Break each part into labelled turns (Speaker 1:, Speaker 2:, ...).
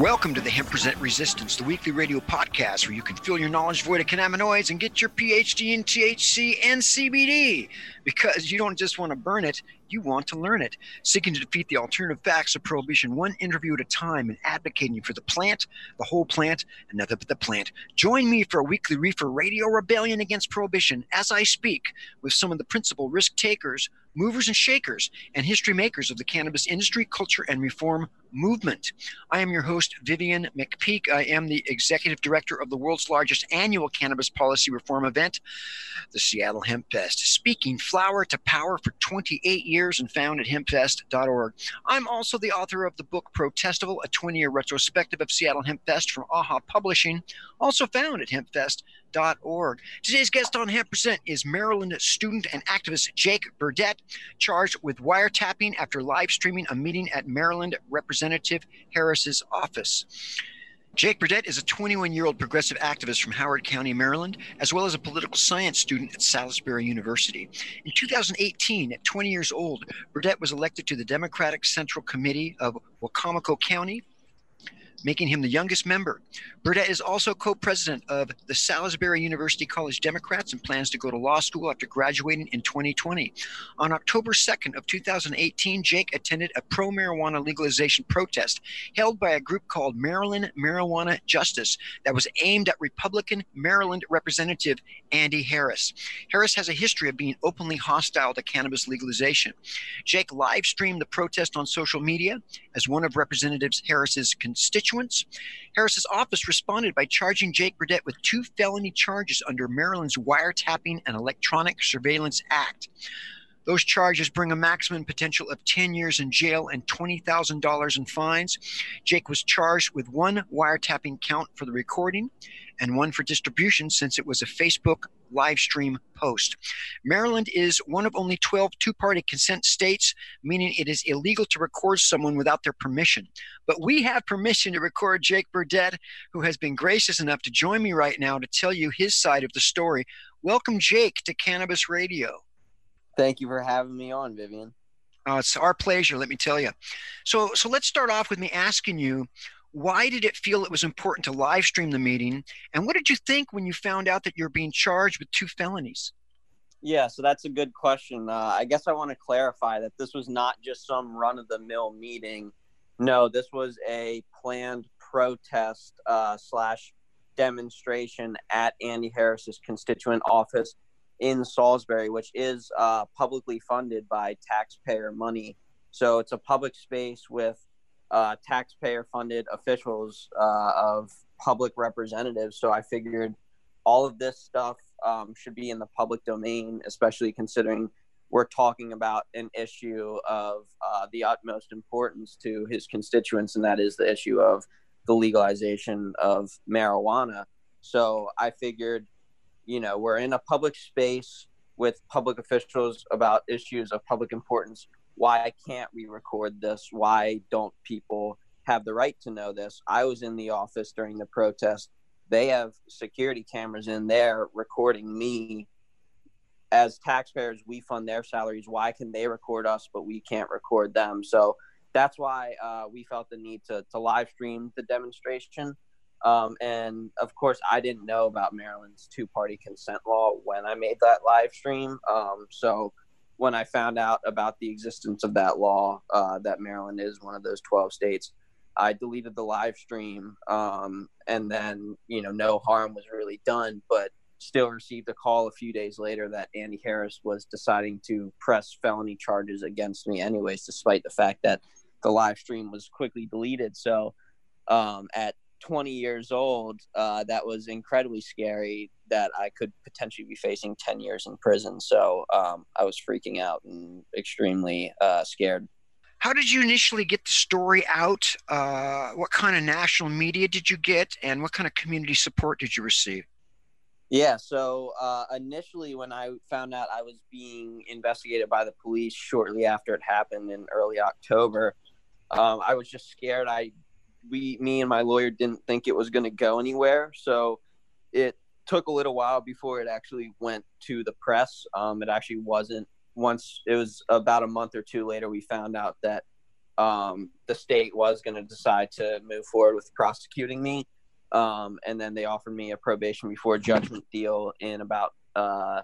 Speaker 1: Welcome to the Hemp Present Resistance, the weekly radio podcast where you can fill your knowledge void of cannabinoids and get your PhD in THC and CBD. Because you don't just want to burn it, you want to learn it. Seeking to defeat the alternative facts of prohibition one interview at a time and advocating for the plant, the whole plant, and nothing but the plant. Join me for a weekly reefer radio rebellion against prohibition as I speak with some of the principal risk takers, movers and shakers, and history makers of the cannabis industry, culture, and reform movement. I am your host, Vivian McPeak. I am the executive director of the world's largest annual cannabis policy reform event, the Seattle Hemp Fest, speaking flower to power for 28 years and found at hempfest.org. I'm also the author of the book Protestival, a 20 year retrospective of Seattle Hemp Fest from AHA Publishing, also found at hempfest.org. Today's guest on Hemp Present is Maryland student and activist Jake Burdett, charged with wiretapping after live streaming a meeting at Maryland Representative Harris's office. Jake Burdett is a 21 year old progressive activist from Howard County, Maryland, as well as a political science student at Salisbury University. In 2018, at 20 years old, Burdett was elected to the Democratic Central Committee of Wicomico County, making him the youngest member. Burdett is also co president of the Salisbury University College Democrats and plans to go to law school after graduating in 2020. On October 2nd of 2018, Jake attended a pro marijuana legalization protest held by a group called Maryland Marijuana Justice that was aimed at Republican Maryland Representative Andy Harris. Harris has a history of being openly hostile to cannabis legalization. Jake live streamed the protest on social media as one of Representative Harris's constituents. Harris's office responded by charging Jake Burdett with two felony charges under Maryland's Wiretapping and Electronic Surveillance Act. Those charges bring a maximum potential of 10 years in jail and $20,000 in fines. Jake was charged with one wiretapping count for the recording and one for distribution since it was a Facebook live stream post. Maryland is one of only 12 two party consent states, meaning it is illegal to record someone without their permission. But we have permission to record Jake Burdett, who has been gracious enough to join me right now to tell you his side of the story. Welcome, Jake, to Cannabis Radio.
Speaker 2: Thank you for having me on, Vivian.
Speaker 1: Uh, it's our pleasure, let me tell you. So, so let's start off with me asking you why did it feel it was important to live stream the meeting? And what did you think when you found out that you're being charged with two felonies?
Speaker 2: Yeah, so that's a good question. Uh, I guess I want to clarify that this was not just some run of the mill meeting. No, this was a planned protest uh, slash demonstration at Andy Harris's constituent office in Salisbury, which is uh, publicly funded by taxpayer money. So it's a public space with uh, taxpayer funded officials uh, of public representatives. So I figured all of this stuff um, should be in the public domain, especially considering we're talking about an issue of uh, the utmost importance to his constituents, and that is the issue of the legalization of marijuana. So I figured, you know, we're in a public space with public officials about issues of public importance. Why can't we record this? Why don't people have the right to know this? I was in the office during the protest. They have security cameras in there recording me. As taxpayers, we fund their salaries. Why can they record us, but we can't record them? So that's why uh, we felt the need to, to live stream the demonstration. Um, and of course, I didn't know about Maryland's two party consent law when I made that live stream. Um, so when I found out about the existence of that law, uh, that Maryland is one of those 12 states, I deleted the live stream. Um, and then, you know, no harm was really done, but still received a call a few days later that Andy Harris was deciding to press felony charges against me, anyways, despite the fact that the live stream was quickly deleted. So um, at 20 years old, uh, that was incredibly scary that I could potentially be facing 10 years in prison. So um, I was freaking out and extremely uh, scared.
Speaker 1: How did you initially get the story out? Uh, what kind of national media did you get? And what kind of community support did you receive?
Speaker 2: Yeah, so uh, initially, when I found out I was being investigated by the police shortly after it happened in early October, um, I was just scared. I, we, me and my lawyer didn't think it was going to go anywhere. So it took a little while before it actually went to the press. Um, it actually wasn't. Once it was about a month or two later, we found out that um, the state was going to decide to move forward with prosecuting me. Um, and then they offered me a probation before judgment deal in about uh,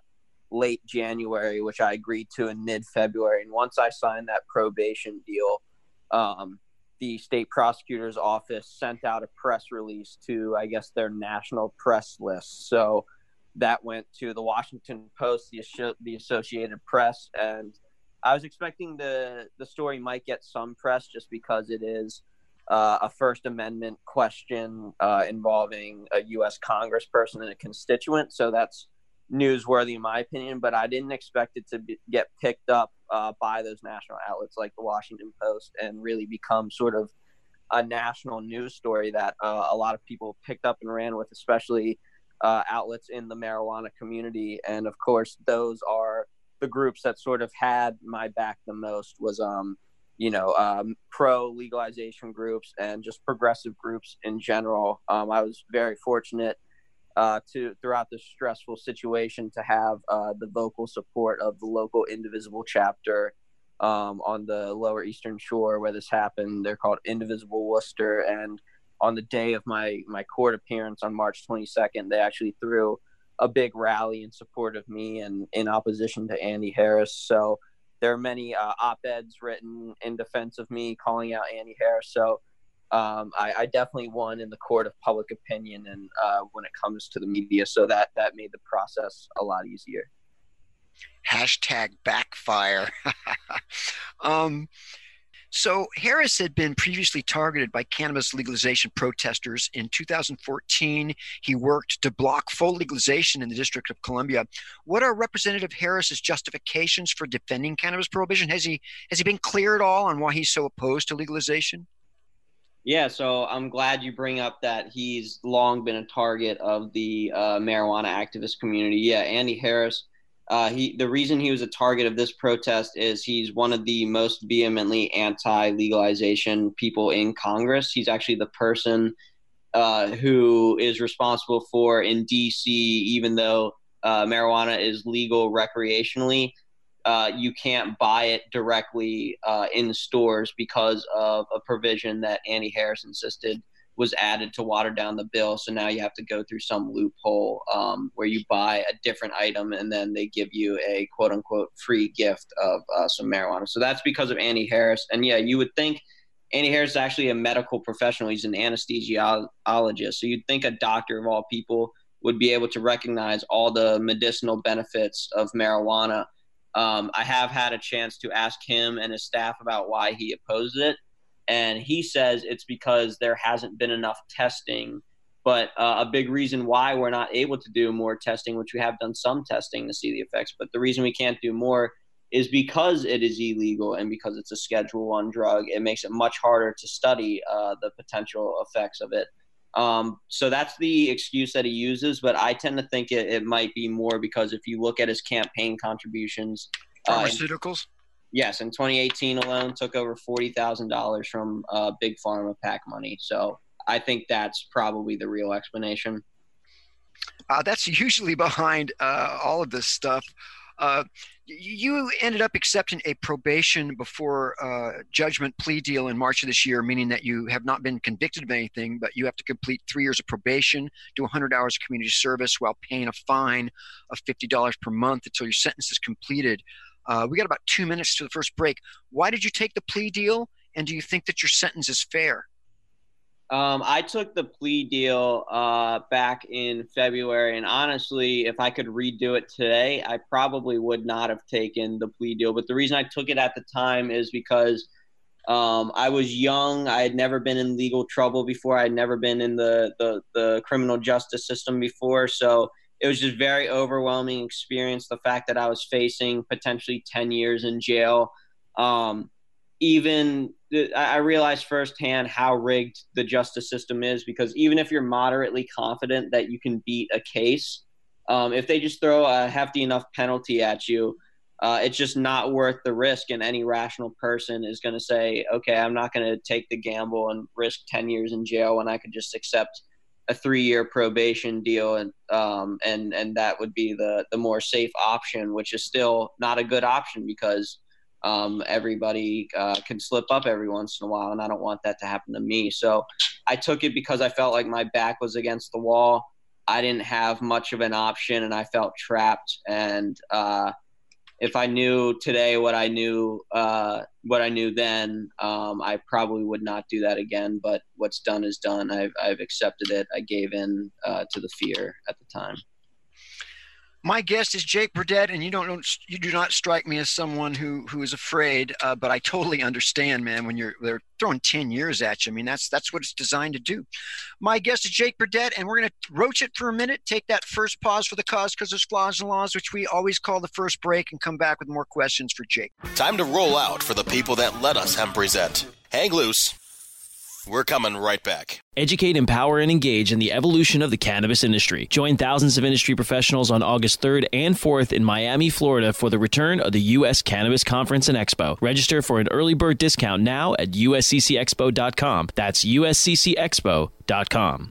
Speaker 2: late January, which I agreed to in mid February. And once I signed that probation deal, um, the state prosecutor's office sent out a press release to, I guess, their national press list. So that went to the Washington Post, the, the Associated Press, and I was expecting the the story might get some press just because it is uh, a First Amendment question uh, involving a U.S. Congressperson and a constituent. So that's newsworthy in my opinion, but I didn't expect it to be, get picked up uh, by those national outlets like the Washington Post and really become sort of a national news story that uh, a lot of people picked up and ran with, especially uh, outlets in the marijuana community. And of course, those are the groups that sort of had my back the most was, um, you know, um, pro legalization groups and just progressive groups in general. Um, I was very fortunate uh, to throughout this stressful situation to have uh, the vocal support of the local Indivisible chapter um, on the Lower Eastern Shore where this happened. They're called Indivisible Worcester, and on the day of my my court appearance on March 22nd, they actually threw a big rally in support of me and in opposition to Andy Harris. So there are many uh, op-eds written in defense of me, calling out Andy Harris. So um, I, I, definitely won in the court of public opinion and uh, when it comes to the media. So that that made the process a lot easier.
Speaker 1: Hashtag backfire. um, so Harris had been previously targeted by cannabis legalization protesters. In 2014, he worked to block full legalization in the District of Columbia. What are Representative Harris's justifications for defending cannabis prohibition? Has he has he been clear at all on why he's so opposed to legalization?
Speaker 2: Yeah, so I'm glad you bring up that he's long been a target of the uh, marijuana activist community. Yeah, Andy Harris. Uh, he the reason he was a target of this protest is he's one of the most vehemently anti-legalization people in Congress. He's actually the person uh, who is responsible for in D.C. Even though uh, marijuana is legal recreationally, uh, you can't buy it directly uh, in stores because of a provision that Andy Harris insisted was added to water down the bill. So now you have to go through some loophole um, where you buy a different item and then they give you a quote unquote free gift of uh, some marijuana. So that's because of Andy Harris. And yeah, you would think Andy Harris is actually a medical professional. He's an anesthesiologist. So you'd think a doctor of all people would be able to recognize all the medicinal benefits of marijuana. Um, I have had a chance to ask him and his staff about why he opposes it. And he says it's because there hasn't been enough testing. But uh, a big reason why we're not able to do more testing, which we have done some testing to see the effects, but the reason we can't do more is because it is illegal and because it's a Schedule One drug. It makes it much harder to study uh, the potential effects of it. Um, so that's the excuse that he uses, but I tend to think it, it, might be more because if you look at his campaign contributions,
Speaker 1: uh, pharmaceuticals. Uh,
Speaker 2: yes, in 2018 alone, took over forty thousand dollars from uh, big pharma PAC money. So I think that's probably the real explanation.
Speaker 1: Uh, that's usually behind uh, all of this stuff. Uh, you ended up accepting a probation before uh, judgment plea deal in March of this year, meaning that you have not been convicted of anything, but you have to complete three years of probation, do 100 hours of community service while paying a fine of $50 per month until your sentence is completed. Uh, we got about two minutes to the first break. Why did you take the plea deal, and do you think that your sentence is fair?
Speaker 2: Um, I took the plea deal uh, back in February, and honestly, if I could redo it today, I probably would not have taken the plea deal. But the reason I took it at the time is because um, I was young. I had never been in legal trouble before. I had never been in the, the, the criminal justice system before. So it was just very overwhelming experience. The fact that I was facing potentially 10 years in jail. Um, even I realized firsthand how rigged the justice system is because even if you're moderately confident that you can beat a case, um, if they just throw a hefty enough penalty at you, uh, it's just not worth the risk. And any rational person is going to say, okay, I'm not going to take the gamble and risk 10 years in jail when I could just accept a three year probation deal. And, um, and, and that would be the, the more safe option, which is still not a good option because um, everybody uh, can slip up every once in a while, and I don't want that to happen to me. So I took it because I felt like my back was against the wall. I didn't have much of an option, and I felt trapped. And uh, if I knew today what I knew, uh, what I knew then, um, I probably would not do that again. But what's done is done. I've, I've accepted it. I gave in uh, to the fear at the time.
Speaker 1: My guest is Jake Burdett, and you don't you do not strike me as someone who who is afraid, uh, but I totally understand, man. When you're they're throwing ten years at you, I mean that's that's what it's designed to do. My guest is Jake Burdett, and we're gonna roach it for a minute, take that first pause for the cause because there's flaws and laws, which we always call the first break, and come back with more questions for Jake.
Speaker 3: Time to roll out for the people that let us hemp present. Hang loose. We're coming right back.
Speaker 4: Educate, empower, and engage in the evolution of the cannabis industry. Join thousands of industry professionals on August 3rd and 4th in Miami, Florida for the return of the U.S. Cannabis Conference and Expo. Register for an early bird discount now at usccexpo.com. That's usccexpo.com.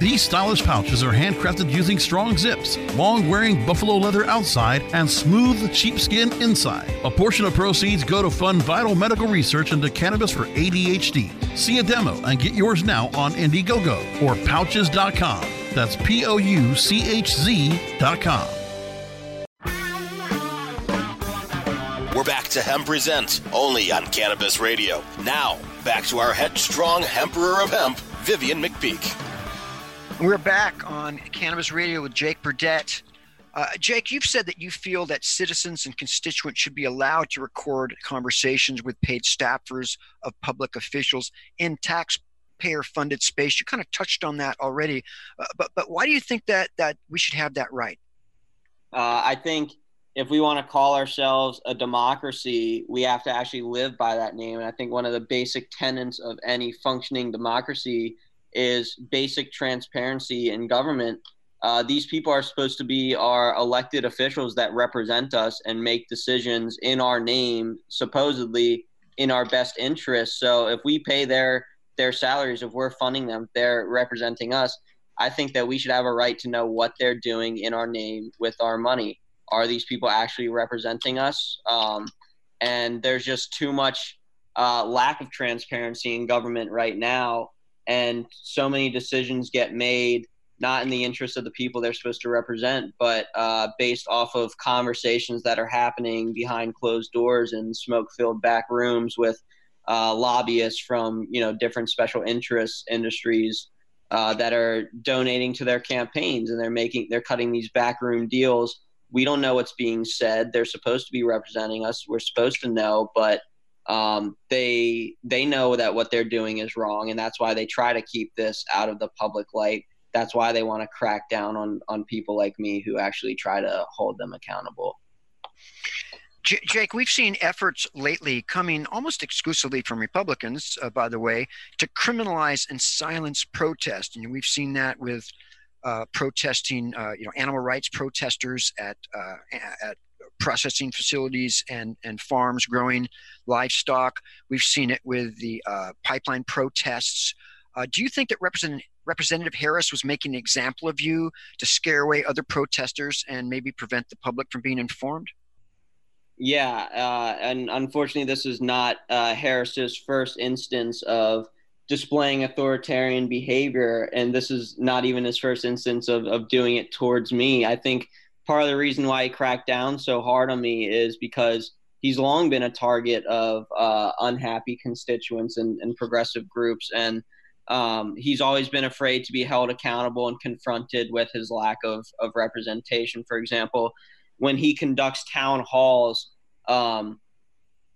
Speaker 5: These stylish pouches are handcrafted using strong zips, long wearing buffalo leather outside, and smooth sheepskin inside. A portion of proceeds go to fund vital medical research into cannabis for ADHD. See a demo and get yours now on Indiegogo or pouchz.com. That's P O U C H Z.com.
Speaker 3: We're back to Hemp Present, only on Cannabis Radio. Now, back to our headstrong Emperor of Hemp, Vivian McPeak.
Speaker 1: We're back on Cannabis Radio with Jake Burdett. Uh, Jake, you've said that you feel that citizens and constituents should be allowed to record conversations with paid staffers of public officials in tax taxpayer-funded space. You kind of touched on that already, uh, but but why do you think that that we should have that right?
Speaker 2: Uh, I think if we want to call ourselves a democracy, we have to actually live by that name. And I think one of the basic tenets of any functioning democracy is basic transparency in government. Uh, these people are supposed to be our elected officials that represent us and make decisions in our name, supposedly in our best interest. So if we pay their their salaries, if we're funding them, they're representing us. I think that we should have a right to know what they're doing in our name with our money. Are these people actually representing us? Um, and there's just too much uh, lack of transparency in government right now, and so many decisions get made not in the interest of the people they're supposed to represent, but uh, based off of conversations that are happening behind closed doors in smoke-filled back rooms with uh, lobbyists from you know different special interest industries uh, that are donating to their campaigns and they're making they're cutting these backroom deals. We don't know what's being said. They're supposed to be representing us. We're supposed to know, but um, they they know that what they're doing is wrong, and that's why they try to keep this out of the public light that's why they want to crack down on on people like me who actually try to hold them accountable.
Speaker 1: Jake, we've seen efforts lately coming almost exclusively from Republicans, uh, by the way, to criminalize and silence protest, and we've seen that with uh, protesting, uh, you know, animal rights protesters at uh, at processing facilities and and farms growing livestock. We've seen it with the uh, pipeline protests. Uh, do you think that Representative Representative Harris was making an example of you to scare away other protesters and maybe prevent the public from being informed?
Speaker 2: Yeah, uh, and unfortunately, this is not uh, Harris's first instance of displaying authoritarian behavior, and this is not even his first instance of, of doing it towards me. I think part of the reason why he cracked down so hard on me is because he's long been a target of uh, unhappy constituents and, and progressive groups, and um, he's always been afraid to be held accountable and confronted with his lack of, of representation. For example, when he conducts town halls, um,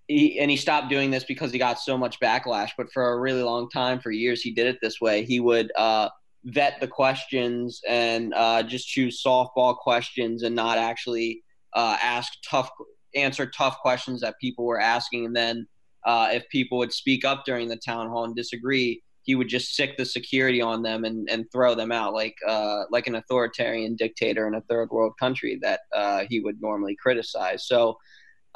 Speaker 2: he, and he stopped doing this because he got so much backlash. But for a really long time, for years, he did it this way. He would uh, vet the questions and uh, just choose softball questions and not actually uh, ask tough, answer tough questions that people were asking. And then uh, if people would speak up during the town hall and disagree, he would just sick the security on them and, and throw them out like uh, like an authoritarian dictator in a third world country that uh, he would normally criticize. So,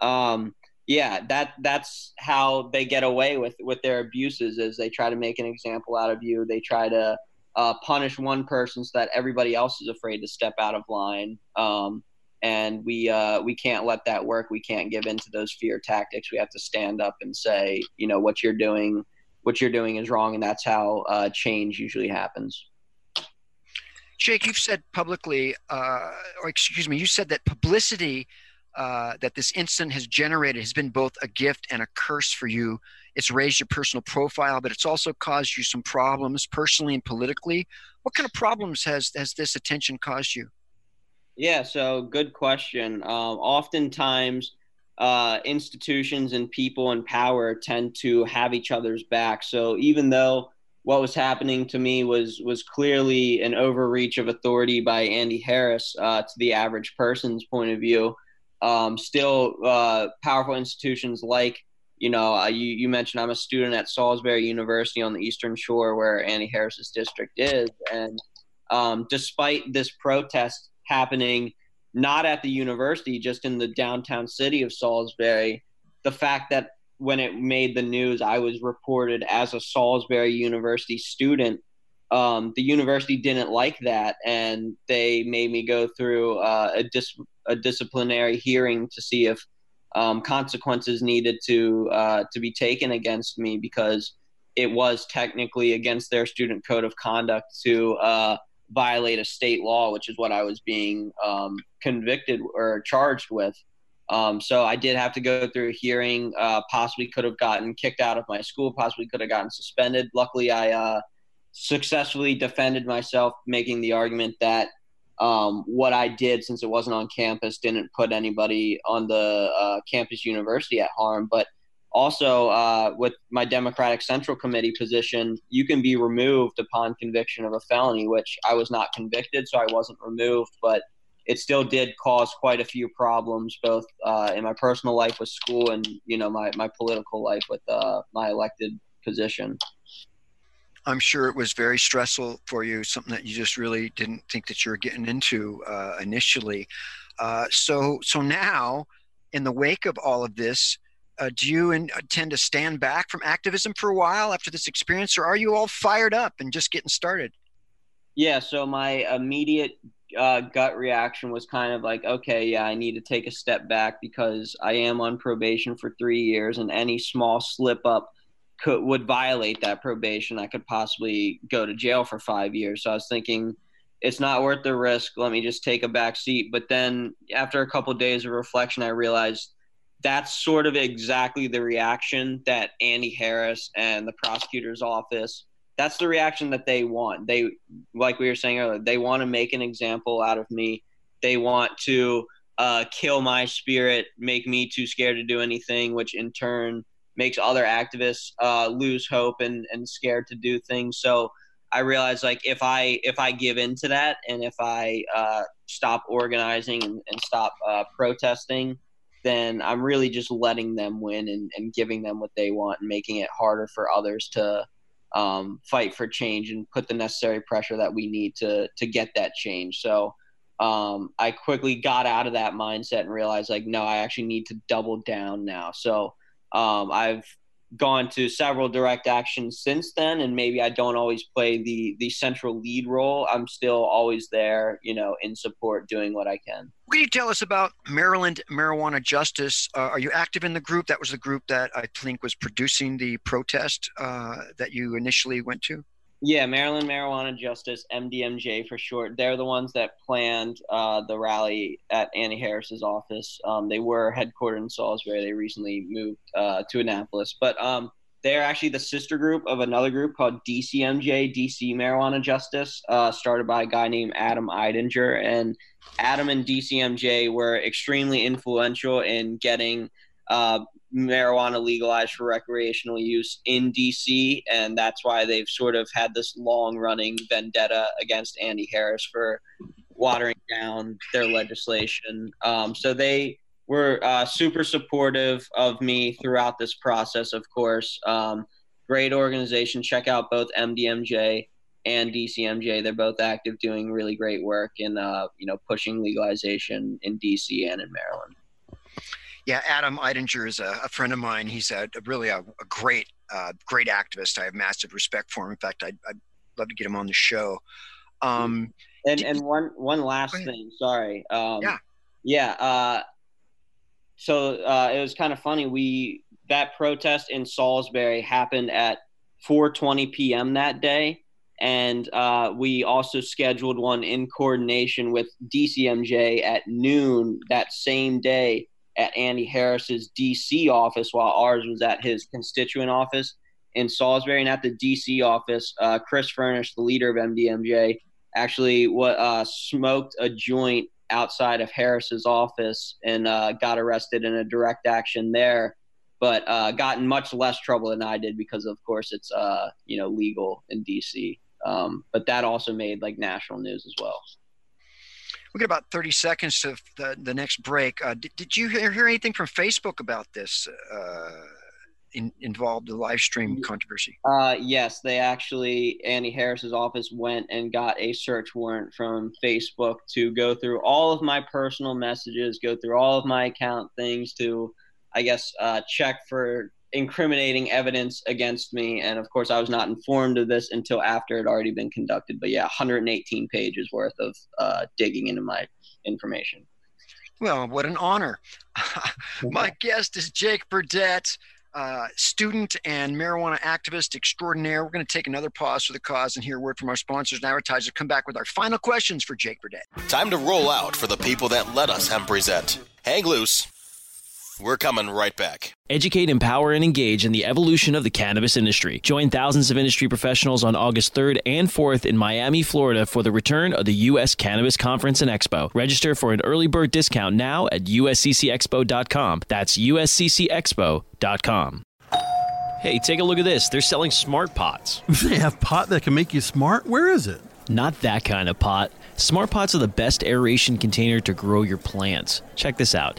Speaker 2: um, yeah, that that's how they get away with with their abuses. Is they try to make an example out of you. They try to uh, punish one person so that everybody else is afraid to step out of line. Um, and we uh, we can't let that work. We can't give in to those fear tactics. We have to stand up and say, you know, what you're doing what you're doing is wrong, and that's how uh, change usually happens.
Speaker 1: Jake, you've said publicly, uh, or excuse me, you said that publicity uh, that this incident has generated has been both a gift and a curse for you. It's raised your personal profile, but it's also caused you some problems personally and politically. What kind of problems has has this attention caused you?
Speaker 2: Yeah, so good question. Um, oftentimes, uh, institutions and people in power tend to have each other's back. So even though what was happening to me was was clearly an overreach of authority by Andy Harris uh, to the average person's point of view, um, still uh, powerful institutions like you know uh, you, you mentioned I'm a student at Salisbury University on the Eastern Shore where Andy Harris's district is, and um, despite this protest happening not at the university, just in the downtown city of Salisbury. The fact that when it made the news, I was reported as a Salisbury University student. Um, the university didn't like that, and they made me go through uh, a, dis- a disciplinary hearing to see if um, consequences needed to uh, to be taken against me because it was technically against their student code of conduct to uh, violate a state law, which is what I was being um, convicted or charged with. Um, so I did have to go through a hearing. Uh, possibly could have gotten kicked out of my school. Possibly could have gotten suspended. Luckily, I uh, successfully defended myself, making the argument that um, what I did, since it wasn't on campus, didn't put anybody on the uh, campus university at harm. But also uh, with my Democratic Central Committee position, you can be removed upon conviction of a felony, which I was not convicted, so I wasn't removed, but it still did cause quite a few problems, both uh, in my personal life with school and you know my my political life with uh, my elected position.
Speaker 1: I'm sure it was very stressful for you, something that you just really didn't think that you were getting into uh, initially. Uh, so, so now, in the wake of all of this, uh, do you intend to stand back from activism for a while after this experience, or are you all fired up and just getting started?
Speaker 2: Yeah. So my immediate uh, gut reaction was kind of like, okay, yeah, I need to take a step back because I am on probation for three years, and any small slip up could would violate that probation. I could possibly go to jail for five years. So I was thinking, it's not worth the risk. Let me just take a back seat. But then after a couple of days of reflection, I realized that's sort of exactly the reaction that Andy Harris and the prosecutor's office that's the reaction that they want. They, like we were saying earlier, they want to make an example out of me. They want to uh, kill my spirit, make me too scared to do anything, which in turn makes other activists uh, lose hope and, and scared to do things. So I realized like if I if I give in to that and if I uh, stop organizing and, and stop uh, protesting, then I'm really just letting them win and, and giving them what they want and making it harder for others to um, fight for change and put the necessary pressure that we need to to get that change. So um, I quickly got out of that mindset and realized like, no, I actually need to double down now. So um, I've gone to several direct actions since then and maybe i don't always play the the central lead role. I'm still always there you know in support doing what i can.
Speaker 1: What can you tell us about maryland marijuana justice? Uh, are you active in the group? That was the group that i think was producing the protest uh, that you initially went to
Speaker 2: yeah, Maryland Marijuana Justice, MDMJ for short. They're the ones that planned uh, the rally at Andy Harris's office. Um, they were headquartered in Salisbury. They recently moved uh, to Annapolis, but um, they're actually the sister group of another group called DCMJ, DC Marijuana Justice, uh, started by a guy named Adam Eidinger. And Adam and DCMJ were extremely influential in getting uh, marijuana legalized for recreational use in DC, and that's why they've sort of had this long-running vendetta against Andy Harris for watering down their legislation. Um, so they were uh, super supportive of me throughout this process. Of course, um, great organization. Check out both MDMJ and DCMJ. They're both active, doing really great work in uh, you know pushing legalization in DC and in Maryland
Speaker 1: yeah, Adam Eidinger is a, a friend of mine. He's a, a really a, a great, uh, great activist. I have massive respect for him. In fact, I'd, I'd love to get him on the show. Um,
Speaker 2: and and one one last thing. Sorry. Um,
Speaker 1: yeah.
Speaker 2: Yeah. Uh, so uh, it was kind of funny. We that protest in Salisbury happened at 4:20 p.m. that day, and uh, we also scheduled one in coordination with DCMJ at noon that same day at Andy Harris's DC office while ours was at his constituent office in Salisbury. And at the DC office, uh, Chris Furnish, the leader of MDMJ, actually what uh, smoked a joint outside of Harris's office and uh, got arrested in a direct action there, but uh, got in much less trouble than I did because, of course, it's uh, you know legal in DC. Um, but that also made like national news as well
Speaker 1: we got about 30 seconds to the, the next break. Uh, did, did, you hear, hear, anything from Facebook about this uh, in, involved the live stream controversy?
Speaker 2: Uh, yes, they actually, Andy Harris's office went and got a search warrant from Facebook to go through all of my personal messages, go through all of my account things to, I guess, uh, check for incriminating evidence against me. And of course, I was not informed of this until after it had already been conducted. But yeah, 118 pages worth of uh, digging into my information.
Speaker 1: Well, what an honor. my guest is Jake Burdett. Uh, student and marijuana activist extraordinaire. We're going to take another pause for the cause and hear a word from our sponsors and advertisers. Come back with our final questions for Jake Burdett.
Speaker 3: Time to roll out for the people that let us hemp present. Hang loose We're coming right back.
Speaker 4: Educate, empower, and engage in the evolution of the cannabis industry. Join thousands of industry professionals on August 3rd and 4th in Miami, Florida for the return of the U.S. Cannabis Conference and Expo. Register for an early bird discount now at usccexpo.com. That's usccexpo.com. Hey, take a look at this. They're selling smart pots.
Speaker 5: They have pot that can make you smart? Where is it?
Speaker 4: Not that kind of pot. Smart pots are the best aeration container to grow your plants. Check this out.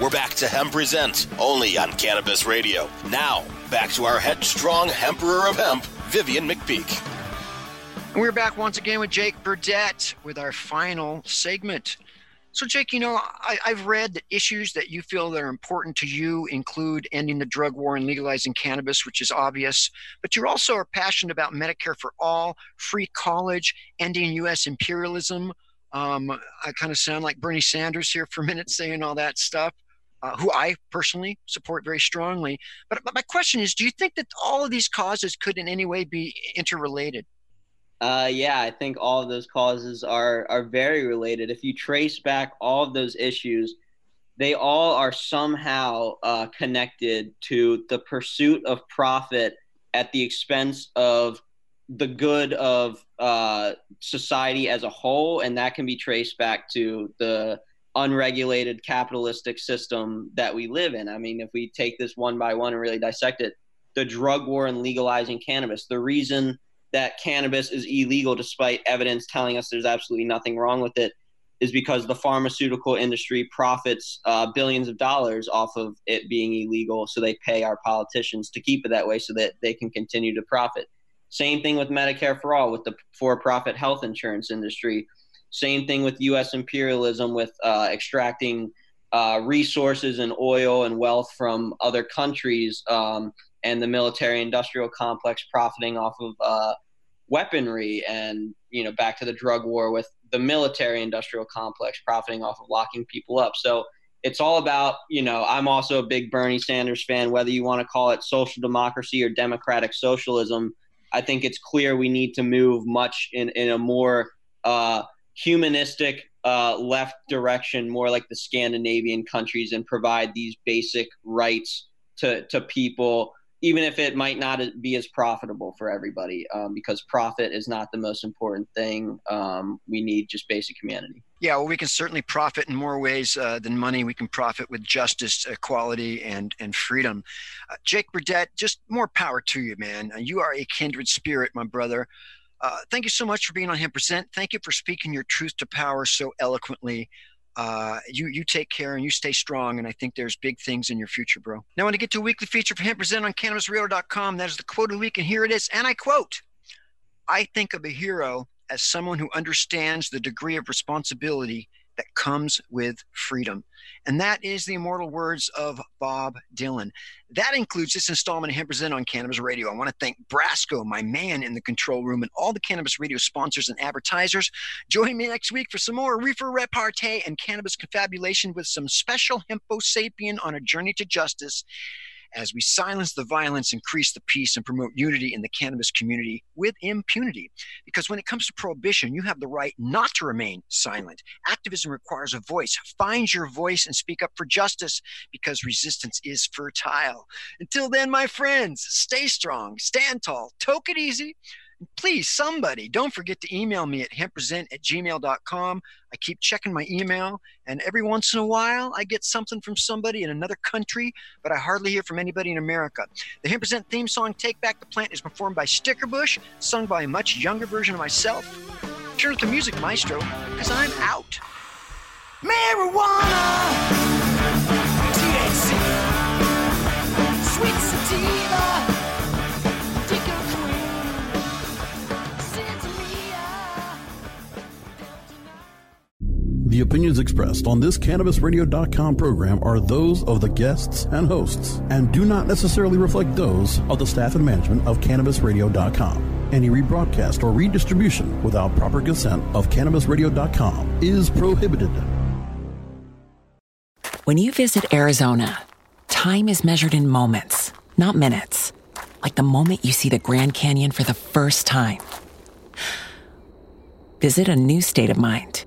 Speaker 3: We're back to Hemp Present, only on Cannabis Radio. Now, back to our headstrong Emperor of Hemp, Vivian McPeak.
Speaker 1: And we're back once again with Jake Burdett with our final segment. So, Jake, you know, I, have read that issues that you feel that are important to you include ending the drug war and legalizing cannabis, which is obvious. But you also are passionate about Medicare for all, free college, ending U.S. imperialism. Um, I kind of sound like Bernie Sanders here for a minute saying all that stuff. Uh, who I personally support very strongly. But, but my question is do you think that all of these causes could in any way be interrelated?
Speaker 2: Uh, yeah, I think all of those causes are are very related. If you trace back all of those issues, they all are somehow uh, connected to the pursuit of profit at the expense of the good of uh, society as a whole, and that can be traced back to the unregulated capitalistic system that we live in. I mean, if we take this one by one and really dissect it, the drug war and legalizing cannabis, the reason that cannabis is illegal despite evidence telling us there's absolutely nothing wrong with it is because the pharmaceutical industry profits uh, billions of dollars off of it being illegal so they pay our politicians to keep it that way so that they can continue to profit same thing with medicare for all with the for-profit health insurance industry. Same thing with us imperialism with uh, extracting uh, resources and oil and wealth from other countries um, and the military industrial complex profiting off of uh, weaponry and you know back to the drug war with the military industrial complex profiting off of locking people up. So it's all about you know i'm also a big bernie sanders fan whether you want to call it social democracy or democratic socialism i think it's clear we need to move much in, in a more uh, humanistic uh, left direction more like the scandinavian countries and provide these basic rights to, to people even if it might not be as profitable for everybody, um, because profit is not the most important thing. Um, we need just basic humanity.
Speaker 1: Yeah, well, we can certainly profit in more ways uh, than money. We can profit with justice, equality, and and freedom. Uh, Jake Burdett, just more power to you, man. Uh, you are a kindred spirit, my brother. Uh, thank you so much for being on Hemp Present. Thank you for speaking your truth to power so eloquently uh, you you take care and you stay strong. And I think there's big things in your future, bro. Now, when I want to get to a weekly feature for hemp present on CannabisRadio.com. That is the quote of the week, and here it is. And I quote: "I think of a hero as someone who understands the degree of responsibility that comes with freedom. And that is the immortal words of Bob Dylan. That includes this installment of Hemp Present on Cannabis Radio. I want to thank Brasco, my man in the control room, and all the Cannabis Radio sponsors and advertisers. Join me next week for some more reefer repartee and cannabis confabulation with some special Hempo Sapien on a journey to justice. As we silence the violence, increase the peace, and promote unity in the cannabis community with impunity. Because when it comes to prohibition, you have the right not to remain silent. Activism requires a voice. Find your voice and speak up for justice because resistance is fertile. Until then, my friends, stay strong, stand tall, toke it easy please, somebody, don't forget to email me at hempresent at gmail.com. I keep checking my email, and every once in a while, I get something from somebody in another country, but I hardly hear from anybody in America. The Hempresent theme song, Take Back the Plant, is performed by Stickerbush, sung by a much younger version of myself. Turn up the music, maestro, because I'm out. Marijuana!
Speaker 5: The opinions expressed on this CannabisRadio.com program are those of the guests and hosts and do not necessarily reflect those of the staff and management of CannabisRadio.com. Any rebroadcast or redistribution without proper consent of CannabisRadio.com is prohibited.
Speaker 6: When you visit Arizona, time is measured in moments, not minutes. Like the moment you see the Grand Canyon for the first time. Visit a new state of mind